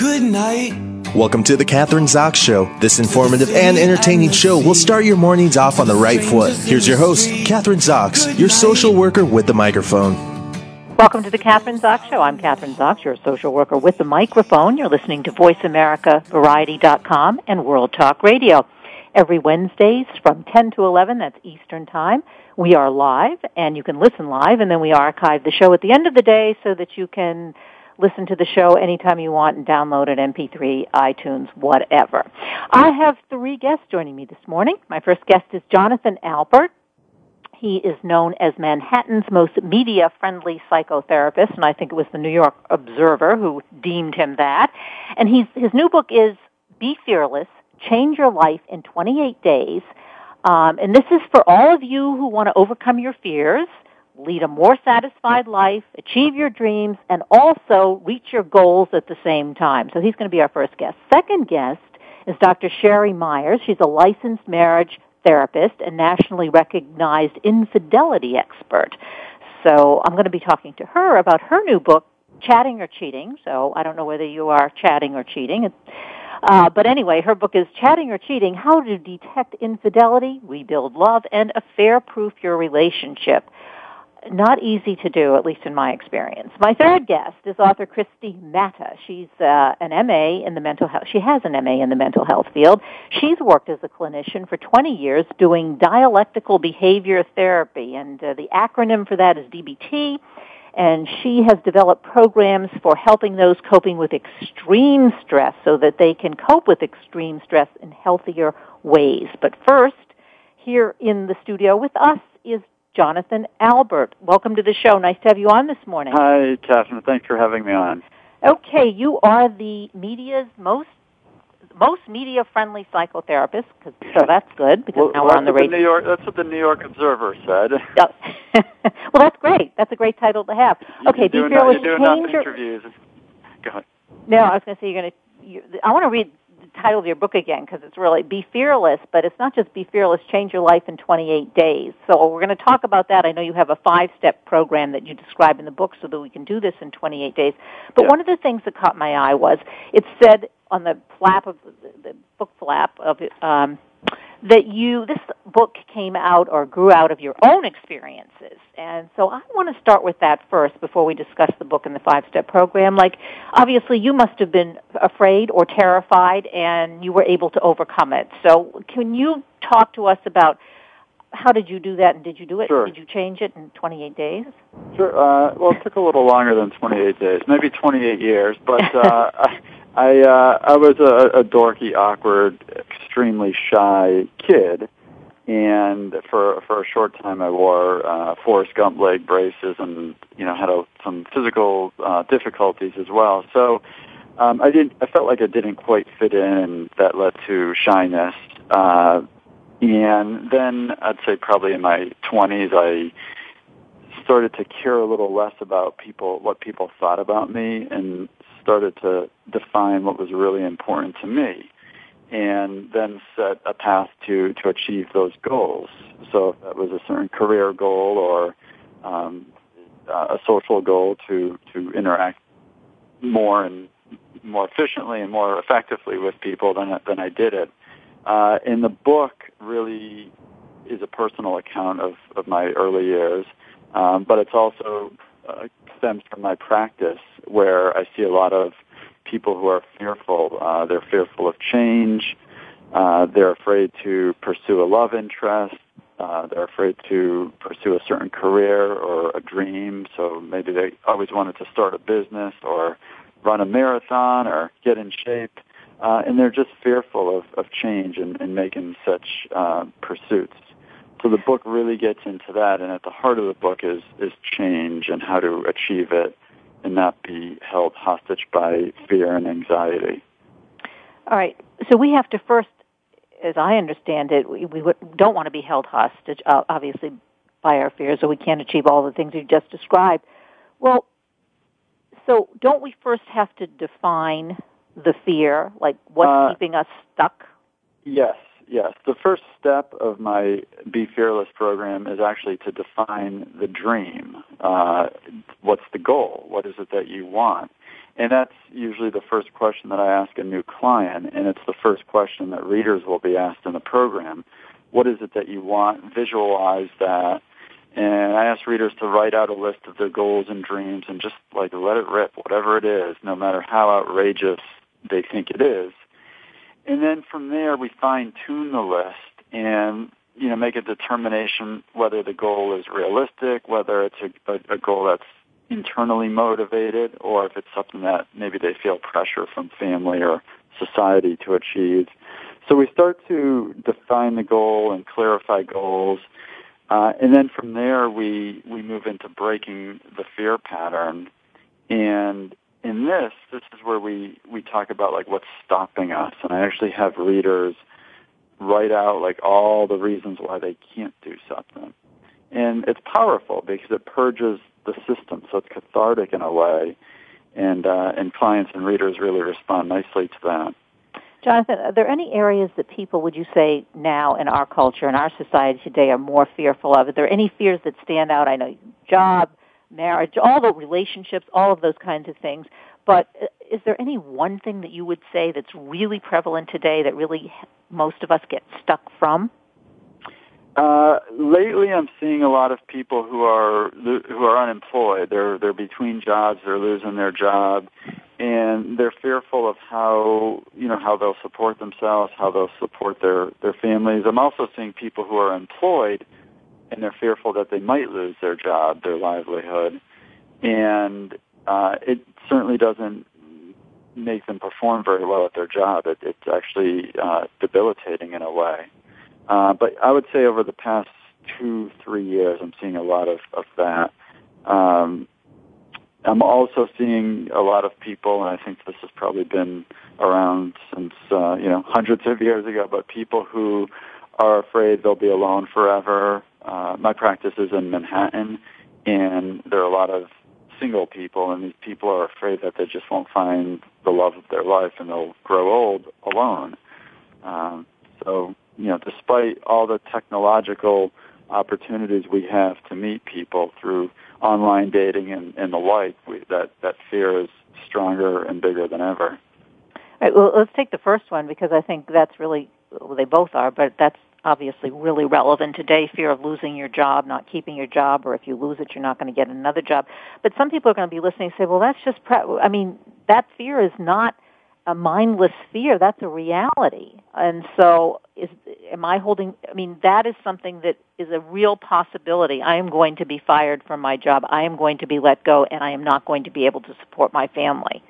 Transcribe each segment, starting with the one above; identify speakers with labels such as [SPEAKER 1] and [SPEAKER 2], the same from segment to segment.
[SPEAKER 1] good night.
[SPEAKER 2] Welcome to the Kathryn Zox Show. This informative and entertaining show will start your mornings off on the right foot. Here's your host, Kathryn Zox, your social worker with the microphone.
[SPEAKER 3] Welcome to the Kathryn Zox Show. I'm Kathryn Zox, your social worker with the microphone. You're listening to Voice America Variety.com and World Talk Radio. Every Wednesdays from 10 to 11, that's Eastern Time, we are live, and you can listen live, and then we archive the show at the end of the day so that you can listen to the show anytime you want and download it MP3, iTunes, whatever. I have three guests joining me this morning. My first guest is Jonathan Alpert. He is known as Manhattan's most media-friendly psychotherapist, and I think it was the New York Observer who deemed him that. And he's, his new book is Be Fearless, Change Your Life in 28 Days. Um, and this is for all of you who want to overcome your fears, lead a more satisfied life, achieve your dreams, and also reach your goals at the same time. So he's going to be our first guest. Second guest is Dr. Sheri Meyers. She's a licensed marriage therapist and nationally recognized infidelity expert. So I'm going to be talking to her about her new book, Chatting or Cheating. So I don't know whether you are chatting or cheating. Uh, but anyway, her book is Chatting or Cheating, How to Detect Infidelity, Rebuild Love, and Affair-Proof Your Relationship not easy to do, at least in my experience. My third guest is author Christy Matta. She's uh, an MA in the mental health. She has an MA in the mental health field. She's worked as a clinician for 20 years doing dialectical behavior therapy, and uh, the acronym for that is DBT. And she has developed programs for helping those coping with extreme stress so that they can cope with extreme stress in healthier ways. But first, here in the studio with us is Jonathan Alpert. Welcome to the show. Nice to have you on this morning.
[SPEAKER 4] Hi, Kathryn. Thanks for having me on.
[SPEAKER 3] Okay, you are the media's most most media friendly psychotherapist, so that's good because
[SPEAKER 4] well,
[SPEAKER 3] now we're on the radio.
[SPEAKER 4] The New York, that's what the New York Observer said.
[SPEAKER 3] well, that's great. That's a great title to have. Okay,
[SPEAKER 4] you're
[SPEAKER 3] be fearless.
[SPEAKER 4] You're doing enough interviews. Go ahead.
[SPEAKER 3] No, I was going to say you're going to. You, I want to read title of your book again because it's really Be Fearless, but it's not just Be Fearless, Change Your Life in 28 Days. So we're going to talk about that. I know you have a five-step program that you describe in the book so that we can do this in 28 days. But
[SPEAKER 4] yeah.
[SPEAKER 3] one of the things that caught my eye was it said on the flap of the, the book flap of um, that you this book came out or grew out of your own experiences. And so i want to start with that first before we discuss the book and the five step program. Like obviously you must have been afraid or terrified and you were able to overcome it. So can you talk to us about how did you do that and did you do it?
[SPEAKER 4] Sure.
[SPEAKER 3] did you change it in 28 days?
[SPEAKER 4] Sure uh, well it took a little longer than 28 days maybe 28 years but uh, I uh, I was a, a dorky, awkward, extremely shy kid, and for for a short time I wore uh, Forrest Gump leg braces, and you know had a, some physical uh, difficulties as well. So um, I didn't. I felt like I didn't quite fit in, and that led to shyness. Uh, and then I'd say probably in my twenties I started to care a little less about people what people thought about me and started to define what was really important to me and then set a path to, to achieve those goals. So if that was a certain career goal or um, a social goal to, to interact more and more efficiently and more effectively with people, then, then I did it. Uh, and the book really is a personal account of, of my early years, um, but it's also uh, stems from my practice where I see a lot of people who are fearful. Uh, they're fearful of change. Uh, they're afraid to pursue a love interest. Uh, they're afraid to pursue a certain career or a dream. So maybe they always wanted to start a business or run a marathon or get in shape. Uh, and they're just fearful of, of change and, and making such uh, pursuits. So the book really gets into that, and at the heart of the book is is change and how to achieve it, and not be held hostage by fear and anxiety.
[SPEAKER 3] All right. So we have to first, as I understand it, we, we don't want to be held hostage, uh, obviously, by our fears, or we can't achieve all the things you just described. Well, so don't we first have to define the fear, like what's
[SPEAKER 4] Uh,
[SPEAKER 3] keeping us stuck?
[SPEAKER 4] Yes, yes. The first step of my Be Fearless program is actually to define the dream. Uh, what's the goal? What is it that you want? And that's usually the first question that I ask a new client, and it's the first question that readers will be asked in the program. What is it that you want? Visualize that. And I ask readers to write out a list of their goals and dreams and just like let it rip, whatever it is, no matter how outrageous they think it is. And then from there, we fine tune the list and you know make a determination whether the goal is realistic, whether it's a, a, a goal that's internally motivated, or if it's something that maybe they feel pressure from family or society to achieve. So we start to define the goal and clarify goals. Uh, and then from there, we, we move into breaking the fear pattern. And in this, this is where we, we talk about like what's stopping us. And I actually have readers write out like all the reasons why they can't do something. And it's powerful because it purges the system, so it's cathartic in a way. And, uh, and clients and readers really respond nicely to that.
[SPEAKER 3] Jonathan, are there any areas that people, would you say, now in our culture, in our society today, are more fearful of? Are there any fears that stand out? I know job, marriage, all the relationships, all of those kinds of things. But uh, is there any one thing that you would say that's really prevalent today that really most of us get stuck from?
[SPEAKER 4] Uh, lately, I'm seeing a lot of people who are who are unemployed. They're they're between jobs. They're losing their job, and they're fearful of how you know how they'll support themselves, how they'll support their their families. I'm also seeing people who are employed, and they're fearful that they might lose their job, their livelihood, and uh, it certainly doesn't make them perform very well at their job. It, it's actually uh, debilitating in a way. Uh, but I would say over the past two, three years, I'm seeing a lot of, of that. Um, I'm also seeing a lot of people, and I think this has probably been around since, uh, you know, hundreds of years ago, but people who are afraid they'll be alone forever. Uh, my practice is in Manhattan, and there are a lot of single people, and these people are afraid that they just won't find the love of their life and they'll grow old alone. Um, so you know, despite all the technological opportunities we have to meet people through online dating and, and the like, we, that, that fear is stronger and bigger than ever.
[SPEAKER 3] All right, well, let's take the first one because I think that's really, well, they both are, but that's obviously really relevant today fear of losing your job not keeping your job or if you lose it you're not going to get another job but some people are going to be listening and say well that's just pre- i mean that fear is not a mindless fear. That's a reality. And so is am I holding I mean that is something that is a real possibility. I am going to be fired from my job. I am going to be let go and I am not going to be able to support my family.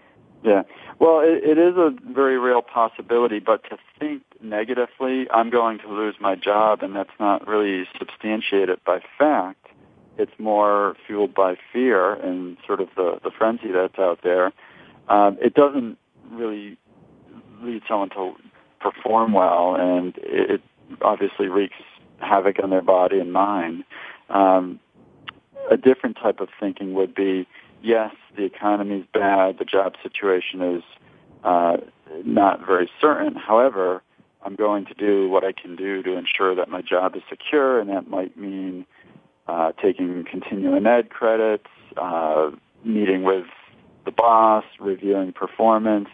[SPEAKER 4] Yeah. Well, it, it is a very real possibility, but to think negatively, I'm going to lose my job and that's not really substantiated by fact. It's more fueled by fear and sort of the, the frenzy that's out there. Um, it doesn't really lead someone to perform well, and it it obviously wreaks havoc on their body and mind. Um, a different type of thinking would be, yes, the economy is bad, the job situation is uh, not very certain. However, I'm going to do what I can do to ensure that my job is secure, and that might mean uh, taking continuing ed credits, uh, meeting with the boss, reviewing performance.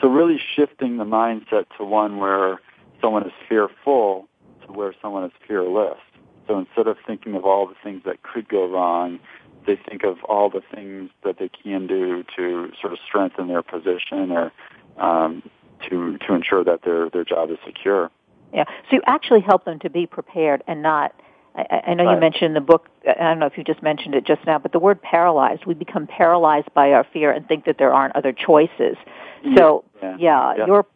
[SPEAKER 4] So really shifting the mindset to one where someone is fearful to where someone is fearless. So instead of thinking of all the things that could go wrong, they think of all the things that they can do to sort of strengthen their position or um, to to ensure that their their job is secure.
[SPEAKER 3] Yeah. So you actually help them to be prepared and not I, I know
[SPEAKER 4] right.
[SPEAKER 3] you mentioned the book, I don't know if you just mentioned it just now, but the word paralyzed, we become paralyzed by our fear and think that there aren't other choices. So, yeah, yeah, yeah. you're,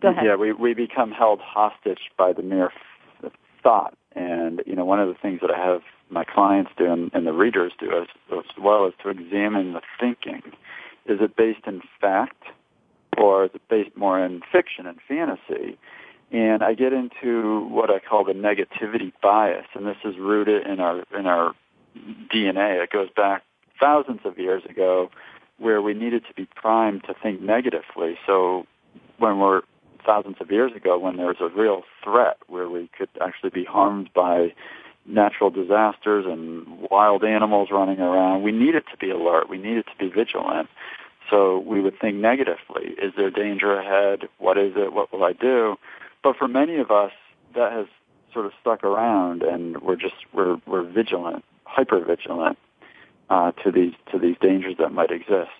[SPEAKER 3] go ahead.
[SPEAKER 4] Yeah, we, we become held hostage by the mere thought. And, you know, one of the things that I have my clients do and, and the readers do as, as well is to examine the thinking. Is it based in fact or is it based more in fiction and fantasy? and I get into what I call the negativity bias, and this is rooted in our in our DNA. It goes back thousands of years ago, where we needed to be primed to think negatively. So when we're thousands of years ago, when there's a real threat where we could actually be harmed by natural disasters and wild animals running around, we need it to be alert. We need it to be vigilant. So we would think negatively. Is there danger ahead? What is it? What will I do? But for many of us, that has sort of stuck around and we're just, we're, we're vigilant, hyper vigilant, uh, to these, to these dangers that might exist.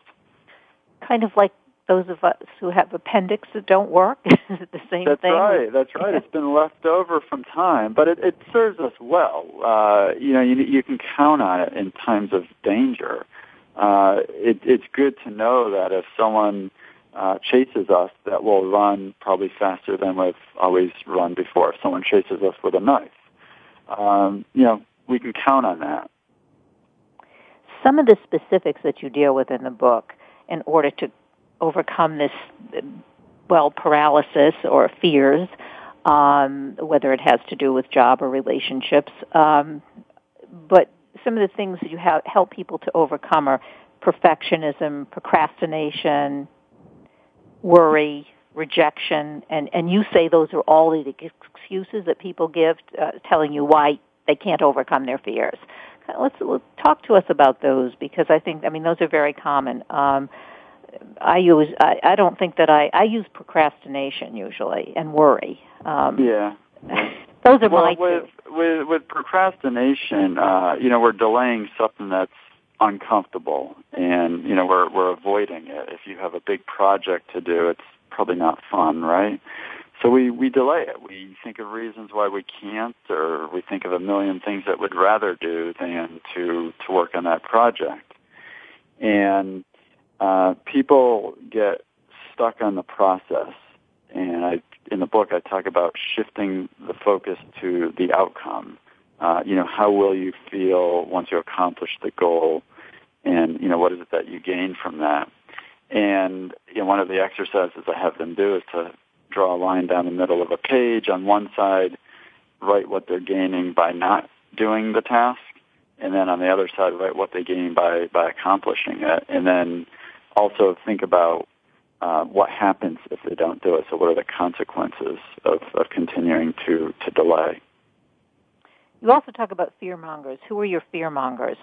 [SPEAKER 3] Kind of like those of us who have appendix that don't work? Is it the same
[SPEAKER 4] That's
[SPEAKER 3] thing?
[SPEAKER 4] That's right. That's right. it's been left over from time, but it, it serves us well. Uh, you know, you, you can count on it in times of danger. Uh, it, it's good to know that if someone uh, chases us, that we'll run probably faster than we've always run before. If someone chases us with a knife, um, you know, we can count on that.
[SPEAKER 3] Some of the specifics that you deal with in the book in order to overcome this, well, paralysis or fears, um, whether it has to do with job or relationships. Um, but some of the things that you have, help people to overcome are perfectionism, procrastination, worry, rejection, and, and you say those are all the excuses that people give, uh, telling you why they can't overcome their fears. Let's, let's talk to us about those because I think, I mean, those are very common. Um, I use I, I don't think that I I use procrastination usually and worry.
[SPEAKER 4] Um, yeah.
[SPEAKER 3] Those are
[SPEAKER 4] well,
[SPEAKER 3] my
[SPEAKER 4] with,
[SPEAKER 3] two.
[SPEAKER 4] With with procrastination, uh, you know, we're delaying something that's uncomfortable, and you know, we're we're avoiding it. If you have a big project to do, it's probably not fun, right? So we we delay it. We think of reasons why we can't, or we think of a million things that we'd rather do than to to work on that project. And uh, people get stuck on the process, and I, in the book I talk about shifting the focus to the outcome. Uh, you know, how will you feel once you accomplish the goal, and you know what is it that you gain from that? And you know, one of the exercises I have them do is to draw a line down the middle of a page. On one side, write what they're gaining by not doing the task, and then on the other side, write what they gain by by accomplishing it, and then also think about uh, what happens if they don't do it. So, what are the consequences of, of continuing to, to delay?
[SPEAKER 3] You also talk about fear mongers. Who are your fear mongers?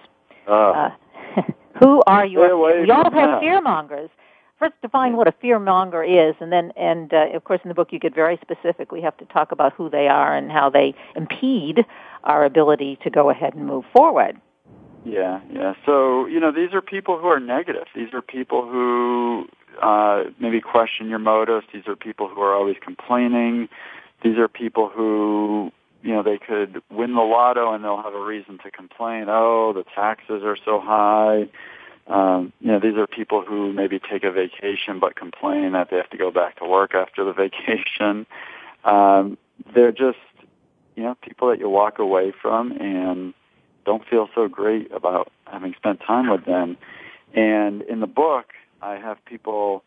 [SPEAKER 4] Uh, uh,
[SPEAKER 3] who are your?
[SPEAKER 4] We
[SPEAKER 3] all have
[SPEAKER 4] that.
[SPEAKER 3] fear mongers. First, define what a fear monger is, and then, and uh, of course, in the book you get very specific. We have to talk about who they are and how they impede our ability to go ahead and move forward.
[SPEAKER 4] Yeah, yeah. So, you know, these are people who are negative. These are people who uh, maybe question your motives. These are people who are always complaining. These are people who, you know, they could win the lotto and they'll have a reason to complain. Oh, the taxes are so high. Um, you know, these are people who maybe take a vacation but complain that they have to go back to work after the vacation. Um, they're just, you know, people that you walk away from and don't feel so great about having spent time with them. And in the book, I have people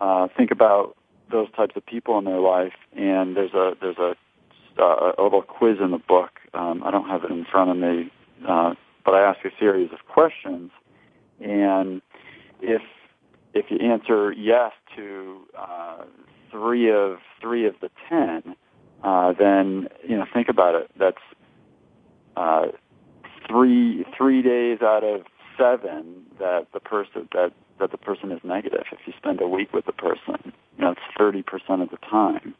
[SPEAKER 4] uh, think about those types of people in their life, and there's a there's a, uh, a little quiz in the book. Um, I don't have it in front of me, uh, but I ask a series of questions, and if if you answer yes to uh, three of three of the ten, uh, then you know think about it. That's uh, three three days out of seven that the person that that the person is negative. If you spend a week with the person, it's thirty percent of the time.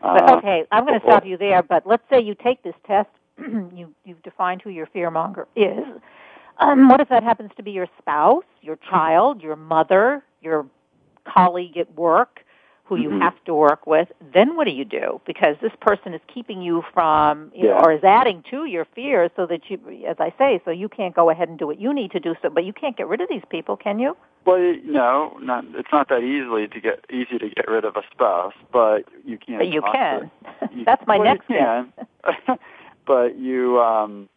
[SPEAKER 3] But, uh, okay, I'm going to stop you there. But let's say you take this test, you you've defined who your fearmonger is. Um, what if that happens to be your spouse, your child, your mother, your colleague at work? Who you mm-hmm. have to work with, then what do you do? Because this person is keeping you from, you
[SPEAKER 4] yeah.
[SPEAKER 3] know, or is adding to your fears so that you, as I say, so you can't go ahead and do what you need to do. So, but you can't get rid of these people, can you?
[SPEAKER 4] Well, no, not. It's not that easily to get easy to get rid of a spouse, but you can.
[SPEAKER 3] But you can.
[SPEAKER 4] To, you,
[SPEAKER 3] That's my
[SPEAKER 4] well,
[SPEAKER 3] next.
[SPEAKER 4] Can, but you um,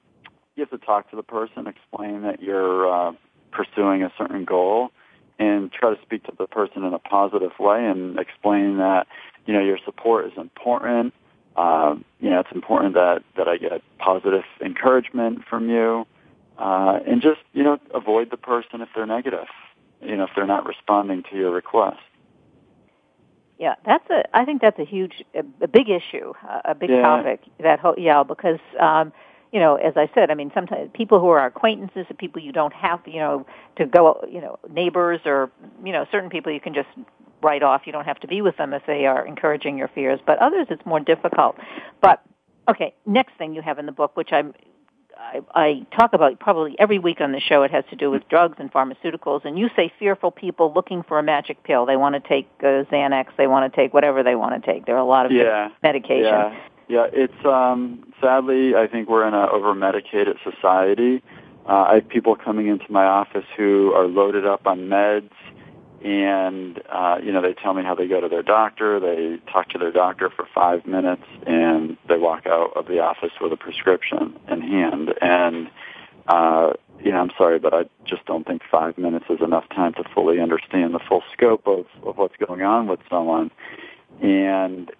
[SPEAKER 4] you have to talk to the person, explain that you're uh, pursuing a certain goal and try to speak to the person in a positive way and explain that you know your support is important. Um, you know, it's important that that I get positive encouragement from you, uh, and just you know avoid the person if they're negative. You know, if they're not responding to your request.
[SPEAKER 3] Yeah, that's a. I think that's a huge, a, a big issue, a big
[SPEAKER 4] yeah.
[SPEAKER 3] topic. That whole, yeah, because um, you know, as I said, I mean, sometimes people who are acquaintances, people you don't have, you know, to go, you know, neighbors or, you know, certain people you can just write off. You don't have to be with them if they are encouraging your fears. But others, it's more difficult. But okay, next thing you have in the book, which I'm I, I talk about probably every week on the show. It has to do with drugs and pharmaceuticals. And you say fearful people looking for a magic pill. They want to take uh, Xanax. They want to take whatever they want to take. There are a lot of
[SPEAKER 4] yeah,
[SPEAKER 3] medication.
[SPEAKER 4] Yeah, yeah. It's um, sadly, I think we're in a over medicated society. Uh, I have people coming into my office who are loaded up on meds and uh, you know they tell me how they go to their doctor. They talk to their doctor for five minutes, and they walk out of the office with a prescription in hand. And uh, you know, I'm sorry, but I just don't think five minutes is enough time to fully understand the full scope of, of what's going on with someone. And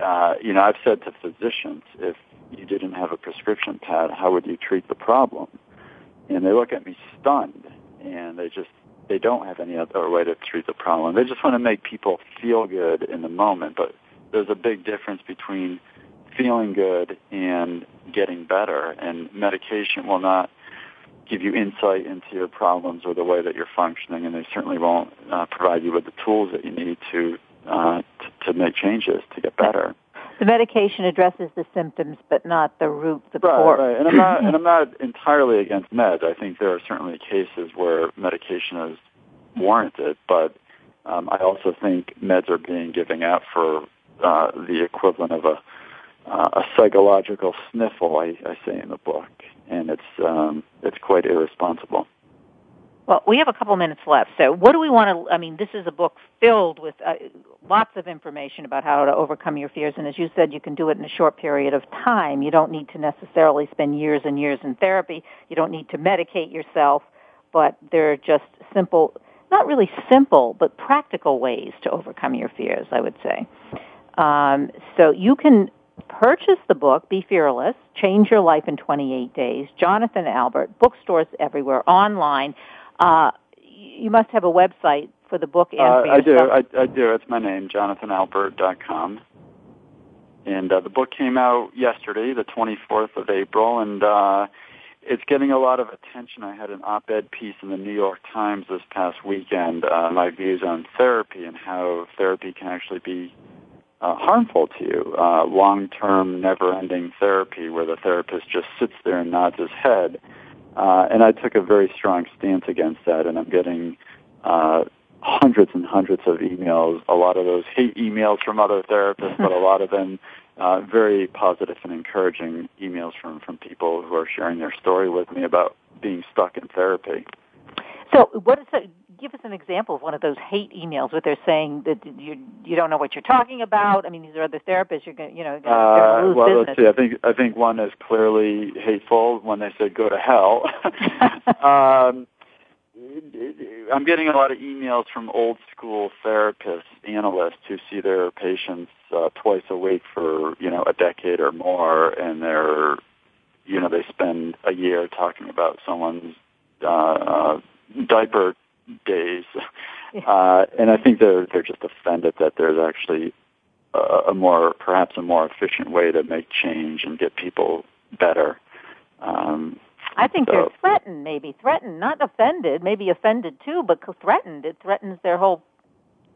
[SPEAKER 4] uh, you know, I've said to physicians, if you didn't have a prescription pad, how would you treat the problem? And they look at me stunned, and they just they don't have any other way to treat the problem. They just want to make people feel good in the moment, but there's a big difference between feeling good and getting better. And medication will not give you insight into your problems or the way that you're functioning, and they certainly won't uh, provide you with the tools that you need to, uh, to to make changes to get better.
[SPEAKER 3] The medication addresses the symptoms, but not the root, the
[SPEAKER 4] right,
[SPEAKER 3] core.
[SPEAKER 4] Right, and I'm not, and I'm not entirely against meds. I think there are certainly cases where medication is warranted, but um, I also think meds are being given out for uh, the equivalent of a uh, a psychological sniffle. I, I say in the book, and it's um, it's quite irresponsible.
[SPEAKER 3] Well, we have a couple minutes left. So, what do we want to? I mean, this is a book filled with uh, lots of information about how to overcome your fears. And as you said, you can do it in a short period of time. You don't need to necessarily spend years and years in therapy. You don't need to medicate yourself. But there are just simple, not really simple, but practical ways to overcome your fears, I would say. Um, so, you can purchase the book, Be Fearless, Change Your Life in 28 Days. Jonathan Alpert, bookstores everywhere, online. Uh, you must have a website for the book and
[SPEAKER 4] uh, I do. I, I do. It's my name, jonathanalpert.com. And uh, the book came out yesterday, the 24th of April, and uh, it's getting a lot of attention. I had an op-ed piece in the New York Times this past weekend, uh, my views on therapy and how therapy can actually be uh, harmful to you. Uh, long-term, never-ending therapy where the therapist just sits there and nods his head uh, and I took a very strong stance against that, and I'm getting uh, hundreds and hundreds of emails, a lot of those hate emails from other therapists, but a lot of them uh, very positive and encouraging emails from, from people who are sharing their story with me about being stuck in therapy.
[SPEAKER 3] So, what is it? Give us an example of one of those hate emails where they're saying that you you don't know what you're talking about. I mean, these are other therapists. You're going, you know,
[SPEAKER 4] uh, well,
[SPEAKER 3] business.
[SPEAKER 4] let's see. I think I think one is clearly hateful when they said "go to hell." um, I'm getting a lot of emails from old school therapists, analysts who see their patients uh, twice a week for you know a decade or more, and they're you know they spend a year talking about someone's uh, uh, diaper days, uh, and I think they're they're just offended that there's actually a, a more perhaps a more efficient way to make change and get people better. Um,
[SPEAKER 3] I think
[SPEAKER 4] so,
[SPEAKER 3] they're threatened, maybe threatened, not offended, maybe offended too, but threatened. It threatens their whole.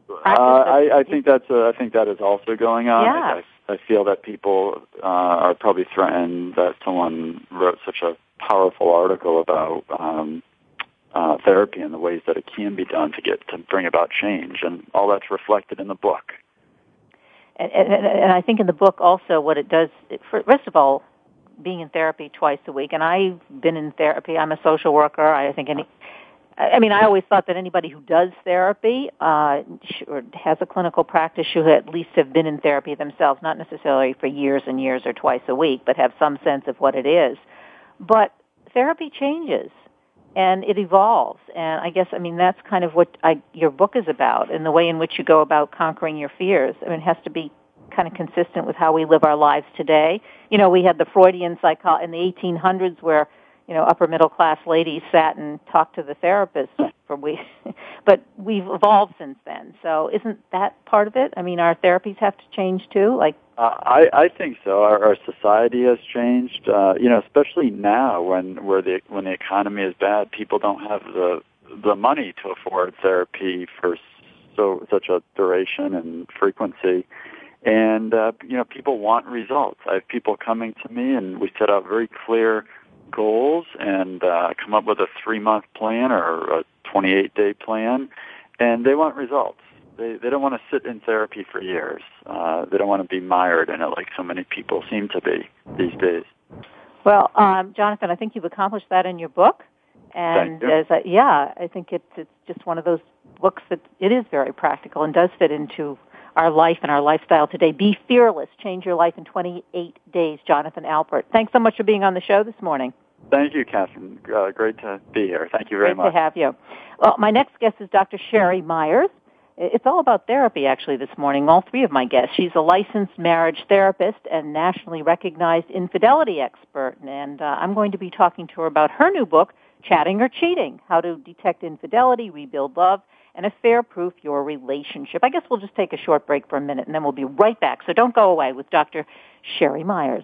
[SPEAKER 4] Uh, I, I think that's a, I think that is also going on.
[SPEAKER 3] Yeah.
[SPEAKER 4] I, I feel that people uh, are probably threatened that someone wrote such a powerful article about um, uh, therapy and the ways that it can be done to get to bring about change, and all that's reflected in the book.
[SPEAKER 3] And, and, and I think in the book also what it does. First of all, being in therapy twice a week, and I've been in therapy. I'm a social worker. I think any. I mean, I always thought that anybody who does therapy uh, or has a clinical practice should at least have been in therapy themselves, not necessarily for years and years or twice a week, but have some sense of what it is. But therapy changes and it evolves. And I guess, I mean, that's kind of what I, your book is about and the way in which you go about conquering your fears. I mean, it has to be kind of consistent with how we live our lives today. You know, we had the Freudian psycho in the 1800s where, you know upper middle class ladies sat and talked to the therapist for we but we've evolved since then so isn't that part of it i mean our therapies have to change too like
[SPEAKER 4] uh, I, I think so. Our, our society has changed. Uh, you know, especially now when where the when the economy is bad, people don't have the the money to afford therapy for so such a duration and frequency. And uh, you know, people want results. I have people coming to me, and we set out very clear goals and uh, come up with a three month plan or a 28 day plan, and they want results. They they don't want to sit in therapy for years. Uh, they don't want to be mired in it like so many people seem to be these days.
[SPEAKER 3] Well, um, Jonathan, I think you've accomplished that in your book. And
[SPEAKER 4] as
[SPEAKER 3] yeah, I think it's it's just one of those books that it is very practical and does fit into our life and our lifestyle today. Be fearless. Change your life in 28 days. Jonathan Alpert. Thanks so much for being on the show this morning.
[SPEAKER 4] Thank you, Kathryn. Uh, great to be here. Thank you very
[SPEAKER 3] great
[SPEAKER 4] much.
[SPEAKER 3] Great to have you. Well, my next guest is Dr. Sheri Meyers. It's all about therapy, actually, this morning. All three of my guests. She's a licensed marriage therapist and nationally recognized infidelity expert. And uh, I'm going to be talking to her about her new book, Chatting or Cheating How to Detect Infidelity, Rebuild Love, and affair proof your relationship. I guess we'll just take a short break for a minute and then we'll be right back. So don't go away with Dr. Sheri Meyers.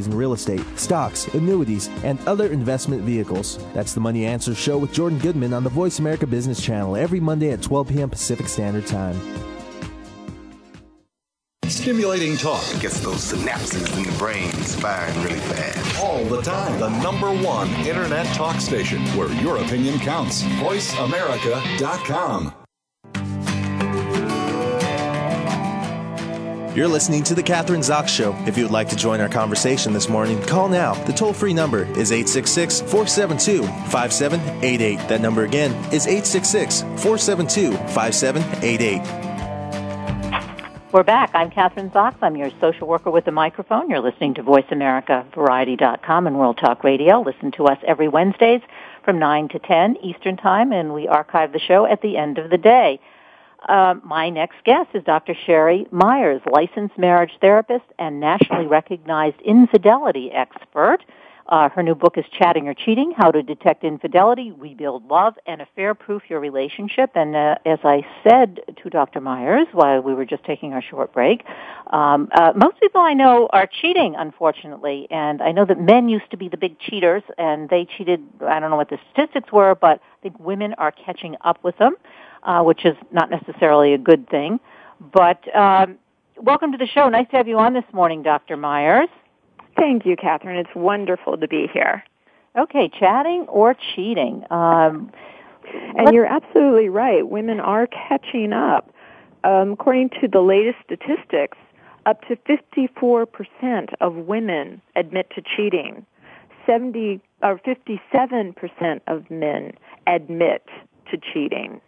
[SPEAKER 2] in real estate, stocks, annuities, and other investment vehicles. That's the Money Answer Show with Jordan Goodman on the Voice America Business Channel every Monday at 12 p.m. Pacific Standard Time.
[SPEAKER 5] Stimulating talk
[SPEAKER 6] it gets those synapses in the brain firing really fast.
[SPEAKER 5] All the time. The number one internet talk station where your opinion counts. VoiceAmerica.com.
[SPEAKER 2] You're listening to The Kathryn Zox Show. If you would like to join our conversation this morning, call now. The toll free number is 866 472 5788. That number again is 866 472 5788.
[SPEAKER 3] We're back. I'm Kathryn Zox. I'm your social worker with the microphone. You're listening to Voice America Variety.com and World Talk Radio. Listen to us every Wednesdays from 9 to 10 Eastern Time, and we archive the show at the end of the day. Uh, my next guest is Dr. Sheri Meyers, licensed marriage therapist and nationally recognized infidelity expert. Uh, her new book is Chatting or Cheating, How to Detect Infidelity, Rebuild Love, and Affair-Proof Your Relationship. And uh, as I said to Dr. Meyers while we were just taking our short break, um, uh, most people I know are cheating, unfortunately. And I know that men used to be the big cheaters, and they cheated, I don't know what the statistics were, but I think women are catching up with them uh, which is not necessarily a good thing. But um, welcome to the show. Nice to have you on this morning, Dr. Meyers.
[SPEAKER 7] Thank you, Kathryn. It's wonderful to be here.
[SPEAKER 3] Okay, chatting or cheating. Um,
[SPEAKER 7] and you're absolutely right. Women are catching up. Um, according to the latest statistics, up to 54% of women admit to cheating. 70 or 57% of men admit to cheating.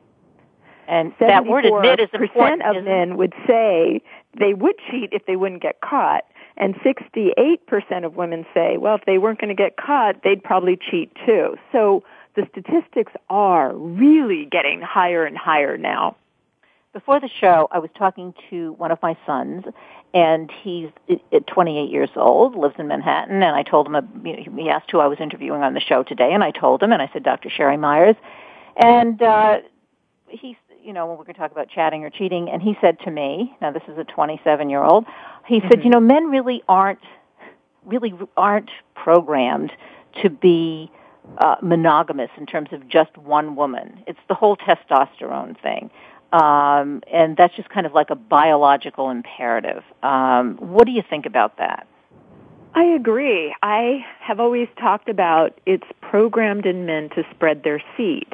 [SPEAKER 3] And that word admit is
[SPEAKER 7] important. of men would say they would cheat if they wouldn't get caught. And 68% of women say, well, if they weren't going to get caught, they'd probably cheat too. So the statistics are really getting higher and higher now.
[SPEAKER 3] Before the show, I was talking to one of my sons, and he's 28 years old, lives in Manhattan, and I told him, he asked who I was interviewing on the show today, and I told him, and I said, Dr. Sheri Meyers. And uh, he you know, when we're going to talk about chatting or cheating, and he said to me, now this is a 27 year old, he mm-hmm. said, you know, men really aren't, really aren't programmed to be uh, monogamous in terms of just one woman. It's the whole testosterone thing. um, and that's just kind of like a biological imperative. Um, what do you think about that?
[SPEAKER 7] I agree. I have always talked about it's programmed in men to spread their seed.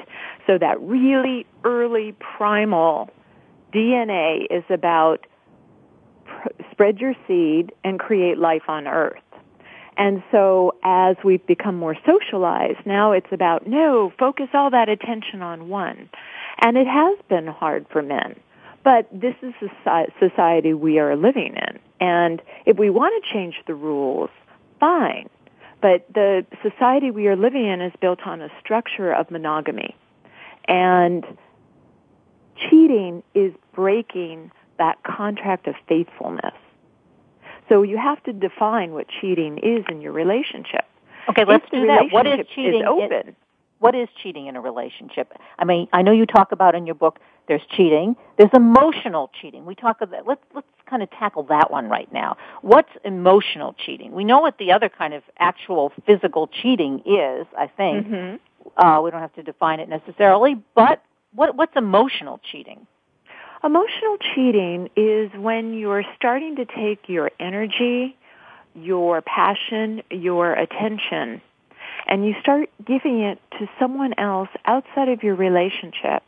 [SPEAKER 7] So that really early primal DNA is about pr- spread your seed and create life on earth. And so as we've become more socialized, now it's about, no, focus all that attention on one. And it has been hard for men. But this is the society we are living in. And if we want to change the rules, fine. But the society we are living in is built on a structure of monogamy. And cheating is breaking that contract of faithfulness. So you have to define what cheating is in your relationship.
[SPEAKER 3] Okay, let's do that. What is cheating?
[SPEAKER 7] Is open.
[SPEAKER 3] What is cheating in a relationship? I mean, I know you talk about in your book there's cheating, there's emotional cheating. We talk about let's let's kind of tackle that one right now. What's emotional cheating? We know what the other kind of actual physical cheating is, I think.
[SPEAKER 7] Mm-hmm.
[SPEAKER 3] Uh, we don't have to define it necessarily, but what what's emotional cheating?
[SPEAKER 7] Emotional cheating is when you're starting to take your energy, your passion, your attention, and you start giving it to someone else outside of your relationship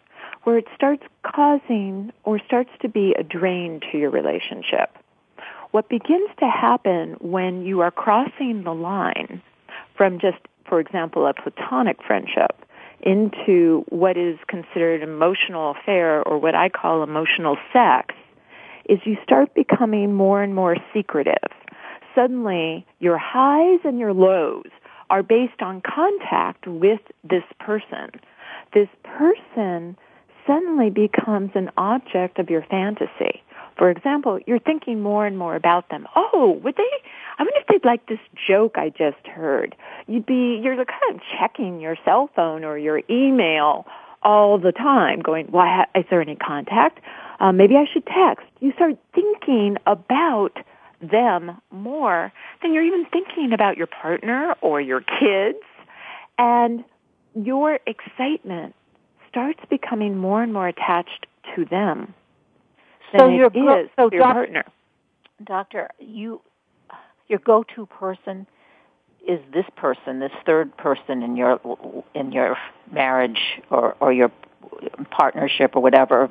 [SPEAKER 7] where it starts causing or starts to be a drain to your relationship. What begins to happen when you are crossing the line from just, for example, a platonic friendship into what is considered emotional affair or what I call emotional sex is you start becoming more and more secretive. Suddenly, your highs and your lows are based on contact with this person. This person suddenly becomes an object of your fantasy. For example, you're thinking more and more about them. Oh, would they? I wonder if they'd like this joke I just heard. You'd be, you're kind of checking your cell phone or your email all the time, going, "Why is there any contact? Uh, maybe I should text." You start thinking about them more than you're even thinking about your partner or your kids, and your excitement starts becoming more and more attached to them
[SPEAKER 3] so your go-
[SPEAKER 7] so
[SPEAKER 3] your
[SPEAKER 7] doc- partner.
[SPEAKER 3] Doctor, you your go-to person is this person, this third person in your in your marriage or or your partnership or whatever.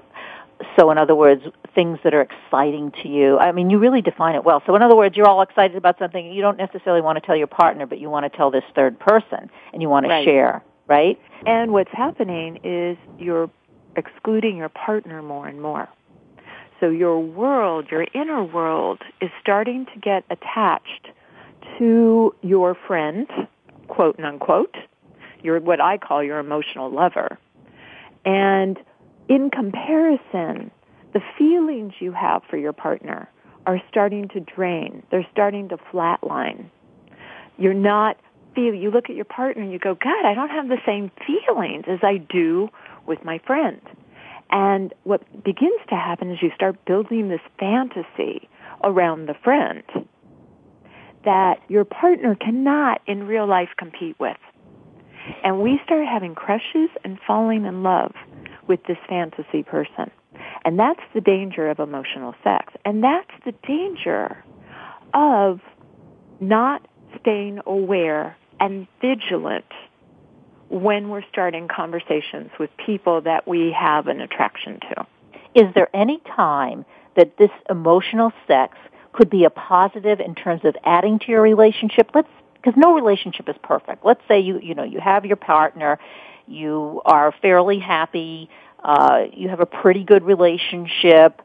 [SPEAKER 3] So in other words, things that are exciting to you. I mean, you really define it well. So in other words, you're all excited about something. You don't necessarily want to tell your partner, but you want to tell this third person and you want to
[SPEAKER 7] right.
[SPEAKER 3] share, right?
[SPEAKER 7] And what's happening is you're excluding your partner more and more. So your world, your inner world, is starting to get attached to your friend, quote unquote, your what I call your emotional lover. And in comparison, the feelings you have for your partner are starting to drain. They're starting to flatline. You're not feel you look at your partner and you go, God, I don't have the same feelings as I do with my friend. And what begins to happen is you start building this fantasy around the friend that your partner cannot in real life compete with. And we start having crushes and falling in love with this fantasy person. And that's the danger of emotional sex. And that's the danger of not staying aware and vigilant when we're starting conversations with people that we have an attraction to.
[SPEAKER 3] Is there any time that this emotional sex could be a positive in terms of adding to your relationship? Let's because no relationship is perfect. Let's say you you know you have your partner, you are fairly happy, uh, you have a pretty good relationship,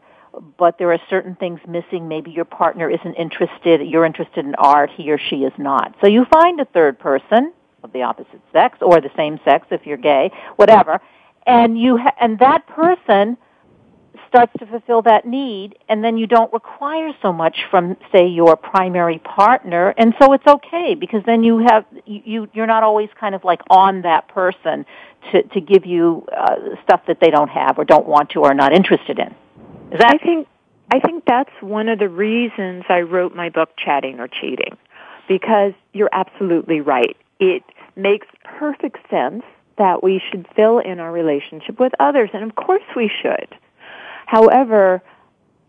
[SPEAKER 3] but there are certain things missing. Maybe your partner isn't interested. You're interested in art. He or she is not. So you find a third person of the opposite sex or the same sex if you're gay, whatever, and you ha- and that person starts to fulfill that need and then you don't require so much from say your primary partner and so it's okay because then you have you you're not always kind of like on that person to to give you uh, stuff that they don't have or don't want to or are not interested in. Is that
[SPEAKER 7] I think I think that's one of the reasons I wrote my book Chatting or Cheating because you're absolutely right it makes perfect sense that we should fill in our relationship with others. And of course we should. However,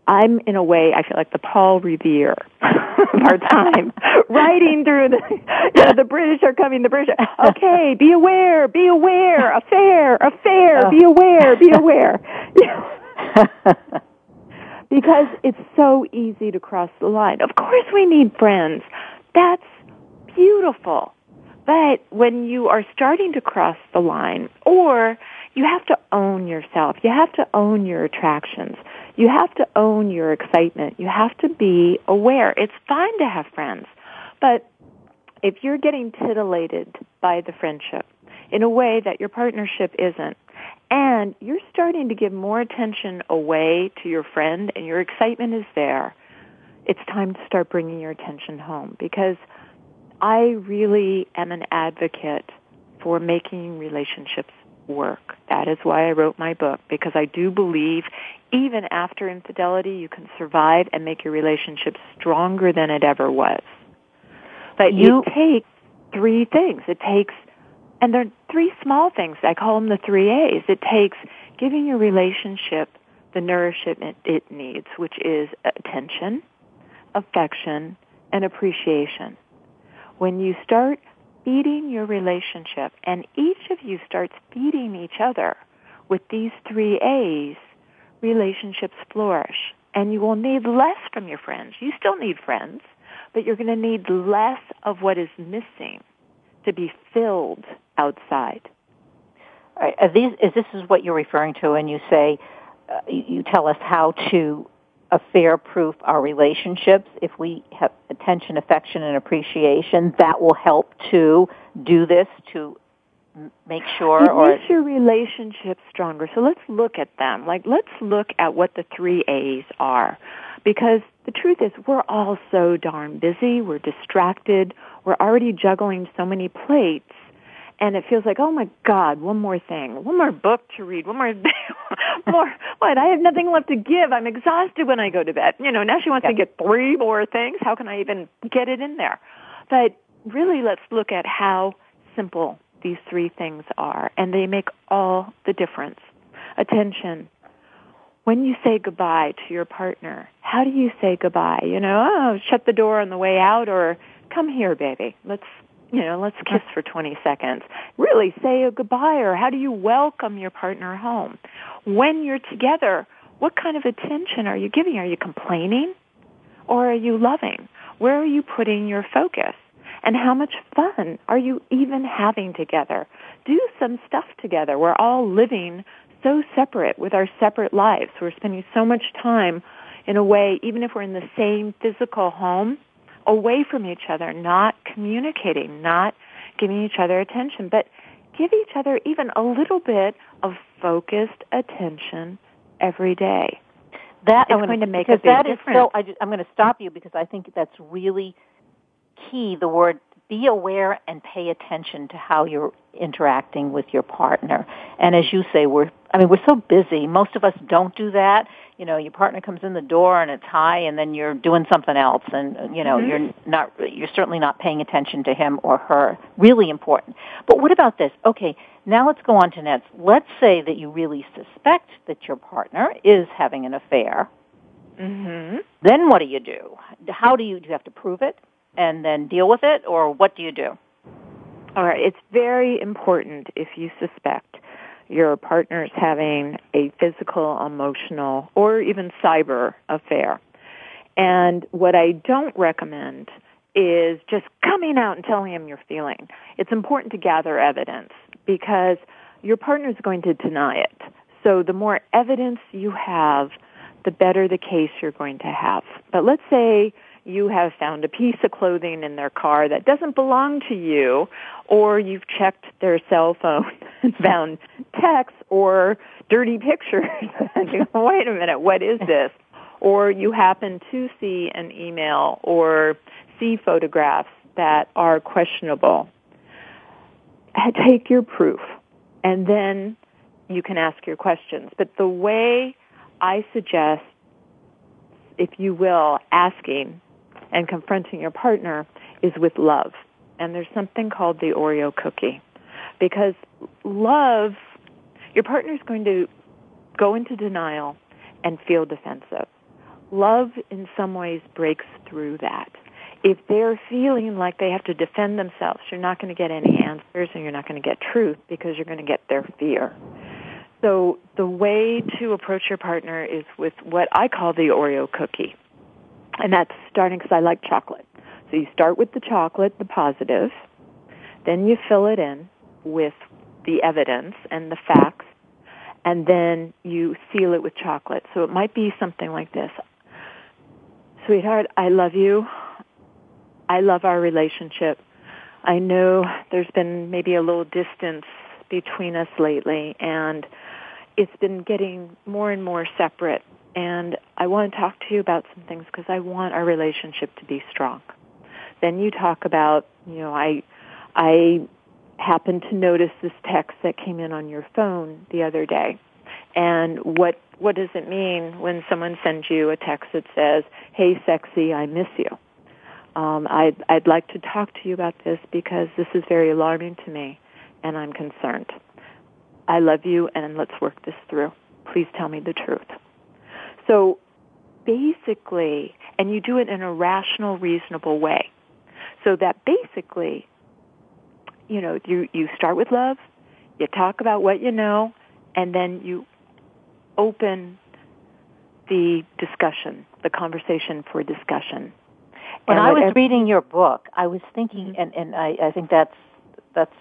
[SPEAKER 7] I'm in a way I feel like the Paul Revere of our time, riding through the you know, the British are coming, the British are, okay, be aware, be aware, affair, affair, be oh. aware, be aware. because it's so easy to cross the line. Of course we need friends. That's beautiful. But when you are starting to cross the line, or you have to own yourself, you have to own your attractions, you have to own your excitement, you have to be aware. It's fine to have friends, but if you're getting titillated by the friendship in a way that your partnership isn't, and you're starting to give more attention away to your friend and your excitement is there, it's time to start bringing your attention home because I really am an advocate for making relationships work. That is why I wrote my book because I do believe even after infidelity you can survive and make your relationship stronger than it ever was. But you, it takes three things. It takes, and they're three small things. I call them the three A's. It takes giving your relationship the nourishment it needs, which is attention, affection, and appreciation when you start feeding your relationship and each of you starts feeding each other with these three A's, relationships flourish. And you will need less from your friends. You still need friends, but you're going to need less of what is missing to be filled outside.
[SPEAKER 3] Right. These, is this is what you're referring to, and you say uh, you tell us how to affair proof our relationships. If we have attention, affection, and appreciation, that will help to do this to make sure
[SPEAKER 7] it
[SPEAKER 3] or
[SPEAKER 7] makes your relationship stronger. So let's look at them. Like let's look at what the three A's are. Because the truth is we're all so darn busy, we're distracted, we're already juggling so many plates and it feels like, oh my God, one more thing, one more book to read, one more, more, what, I have nothing left to give. I'm exhausted when I go to bed. You know, now she wants yeah. to get three more things. How can I even get it in there? But really, let's look at how simple these three things are, and they make all the difference. Attention. When you say goodbye to your partner, how do you say goodbye? You know, oh, shut the door on the way out or come here, baby. Let's you know, let's kiss for 20 seconds. Really say a goodbye or how do you welcome your partner home? When you're together, what kind of attention are you giving? Are you complaining or are you loving? Where are you putting your focus? And how much fun are you even having together? Do some stuff together. We're all living so separate with our separate lives. We're spending so much time in a way, even if we're in the same physical home, away from each other, not communicating, not giving each other attention, but give each other even a little bit of focused attention every day.
[SPEAKER 3] That
[SPEAKER 7] is
[SPEAKER 3] going
[SPEAKER 7] to make a big
[SPEAKER 3] that
[SPEAKER 7] difference.
[SPEAKER 3] Is so, I just, I'm going to stop you because I think that's really key. The word be aware and pay attention to how you're interacting with your partner. And as you say, we're I mean, we're so busy. Most of us don't do that. You know, your partner comes in the door and it's hi, and then you're doing something else, and you know, mm-hmm. you're not, you're certainly not paying attention to him or her. Really important. But what about this? Okay, now let's go on to next. Let's say that you really suspect that your partner is having an affair.
[SPEAKER 7] Mm-hmm.
[SPEAKER 3] Then what do you do? How do you do? You have to prove it and then deal with it, or what do you do?
[SPEAKER 7] All right, it's very important if you suspect your partner is having a physical, emotional, or even cyber affair. And what I don't recommend is just coming out and telling him you're feeling. It's important to gather evidence because your partner is going to deny it. So the more evidence you have, the better the case you're going to have. But let's say you have found a piece of clothing in their car that doesn't belong to you, or you've checked their cell phone and found texts or dirty pictures. and you go, wait a minute, what is this? Or you happen to see an email or see photographs that are questionable. Take your proof, and then you can ask your questions. But the way I suggest, if you will, asking and confronting your partner is with love. And there's something called the Oreo cookie. Because love, your partner is going to go into denial and feel defensive. Love in some ways breaks through that. If they're feeling like they have to defend themselves, you're not going to get any answers and you're not going to get truth because you're going to get their fear. So the way to approach your partner is with what I call the Oreo cookie. And that's starting because I like chocolate. So you start with the chocolate, the positive, then you fill it in with the evidence and the facts, and then you seal it with chocolate. So it might be something like this. Sweetheart, I love you. I love our relationship. I know there's been maybe a little distance between us lately and it's been getting more and more separate and I want to talk to you about some things because I want our relationship to be strong. Then you talk about, you know, I I happened to notice this text that came in on your phone the other day. And what what does it mean when someone sends you a text that says, "Hey sexy, I miss you." Um, I'd I'd like to talk to you about this because this is very alarming to me, and I'm concerned. I love you, and let's work this through. Please tell me the truth. So basically, and you do it in a rational, reasonable way. So that basically you know, you, you start with love, you talk about what you know, and then you open the discussion, the conversation for discussion.
[SPEAKER 3] When I was reading your book, I was thinking, mm-hmm. and, and I, I think that's, that's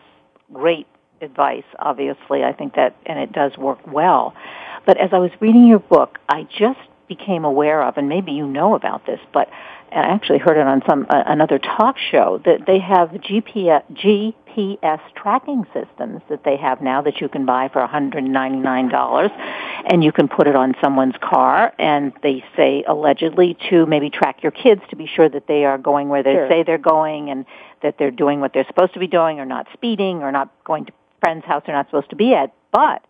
[SPEAKER 3] great advice, obviously. I think that, and it does work well. But as I was reading your book, I just became aware of, and maybe you know about this, but I actually heard it on some uh, another talk show that they have GPS, GPS tracking systems that they have now that you can buy for $199 and you can put it on someone's car and they say allegedly to maybe track your kids to be sure that they are going where they sure. say they're going and that they're doing what they're supposed to be doing or not speeding or not going to friend's house they're not supposed to be at. But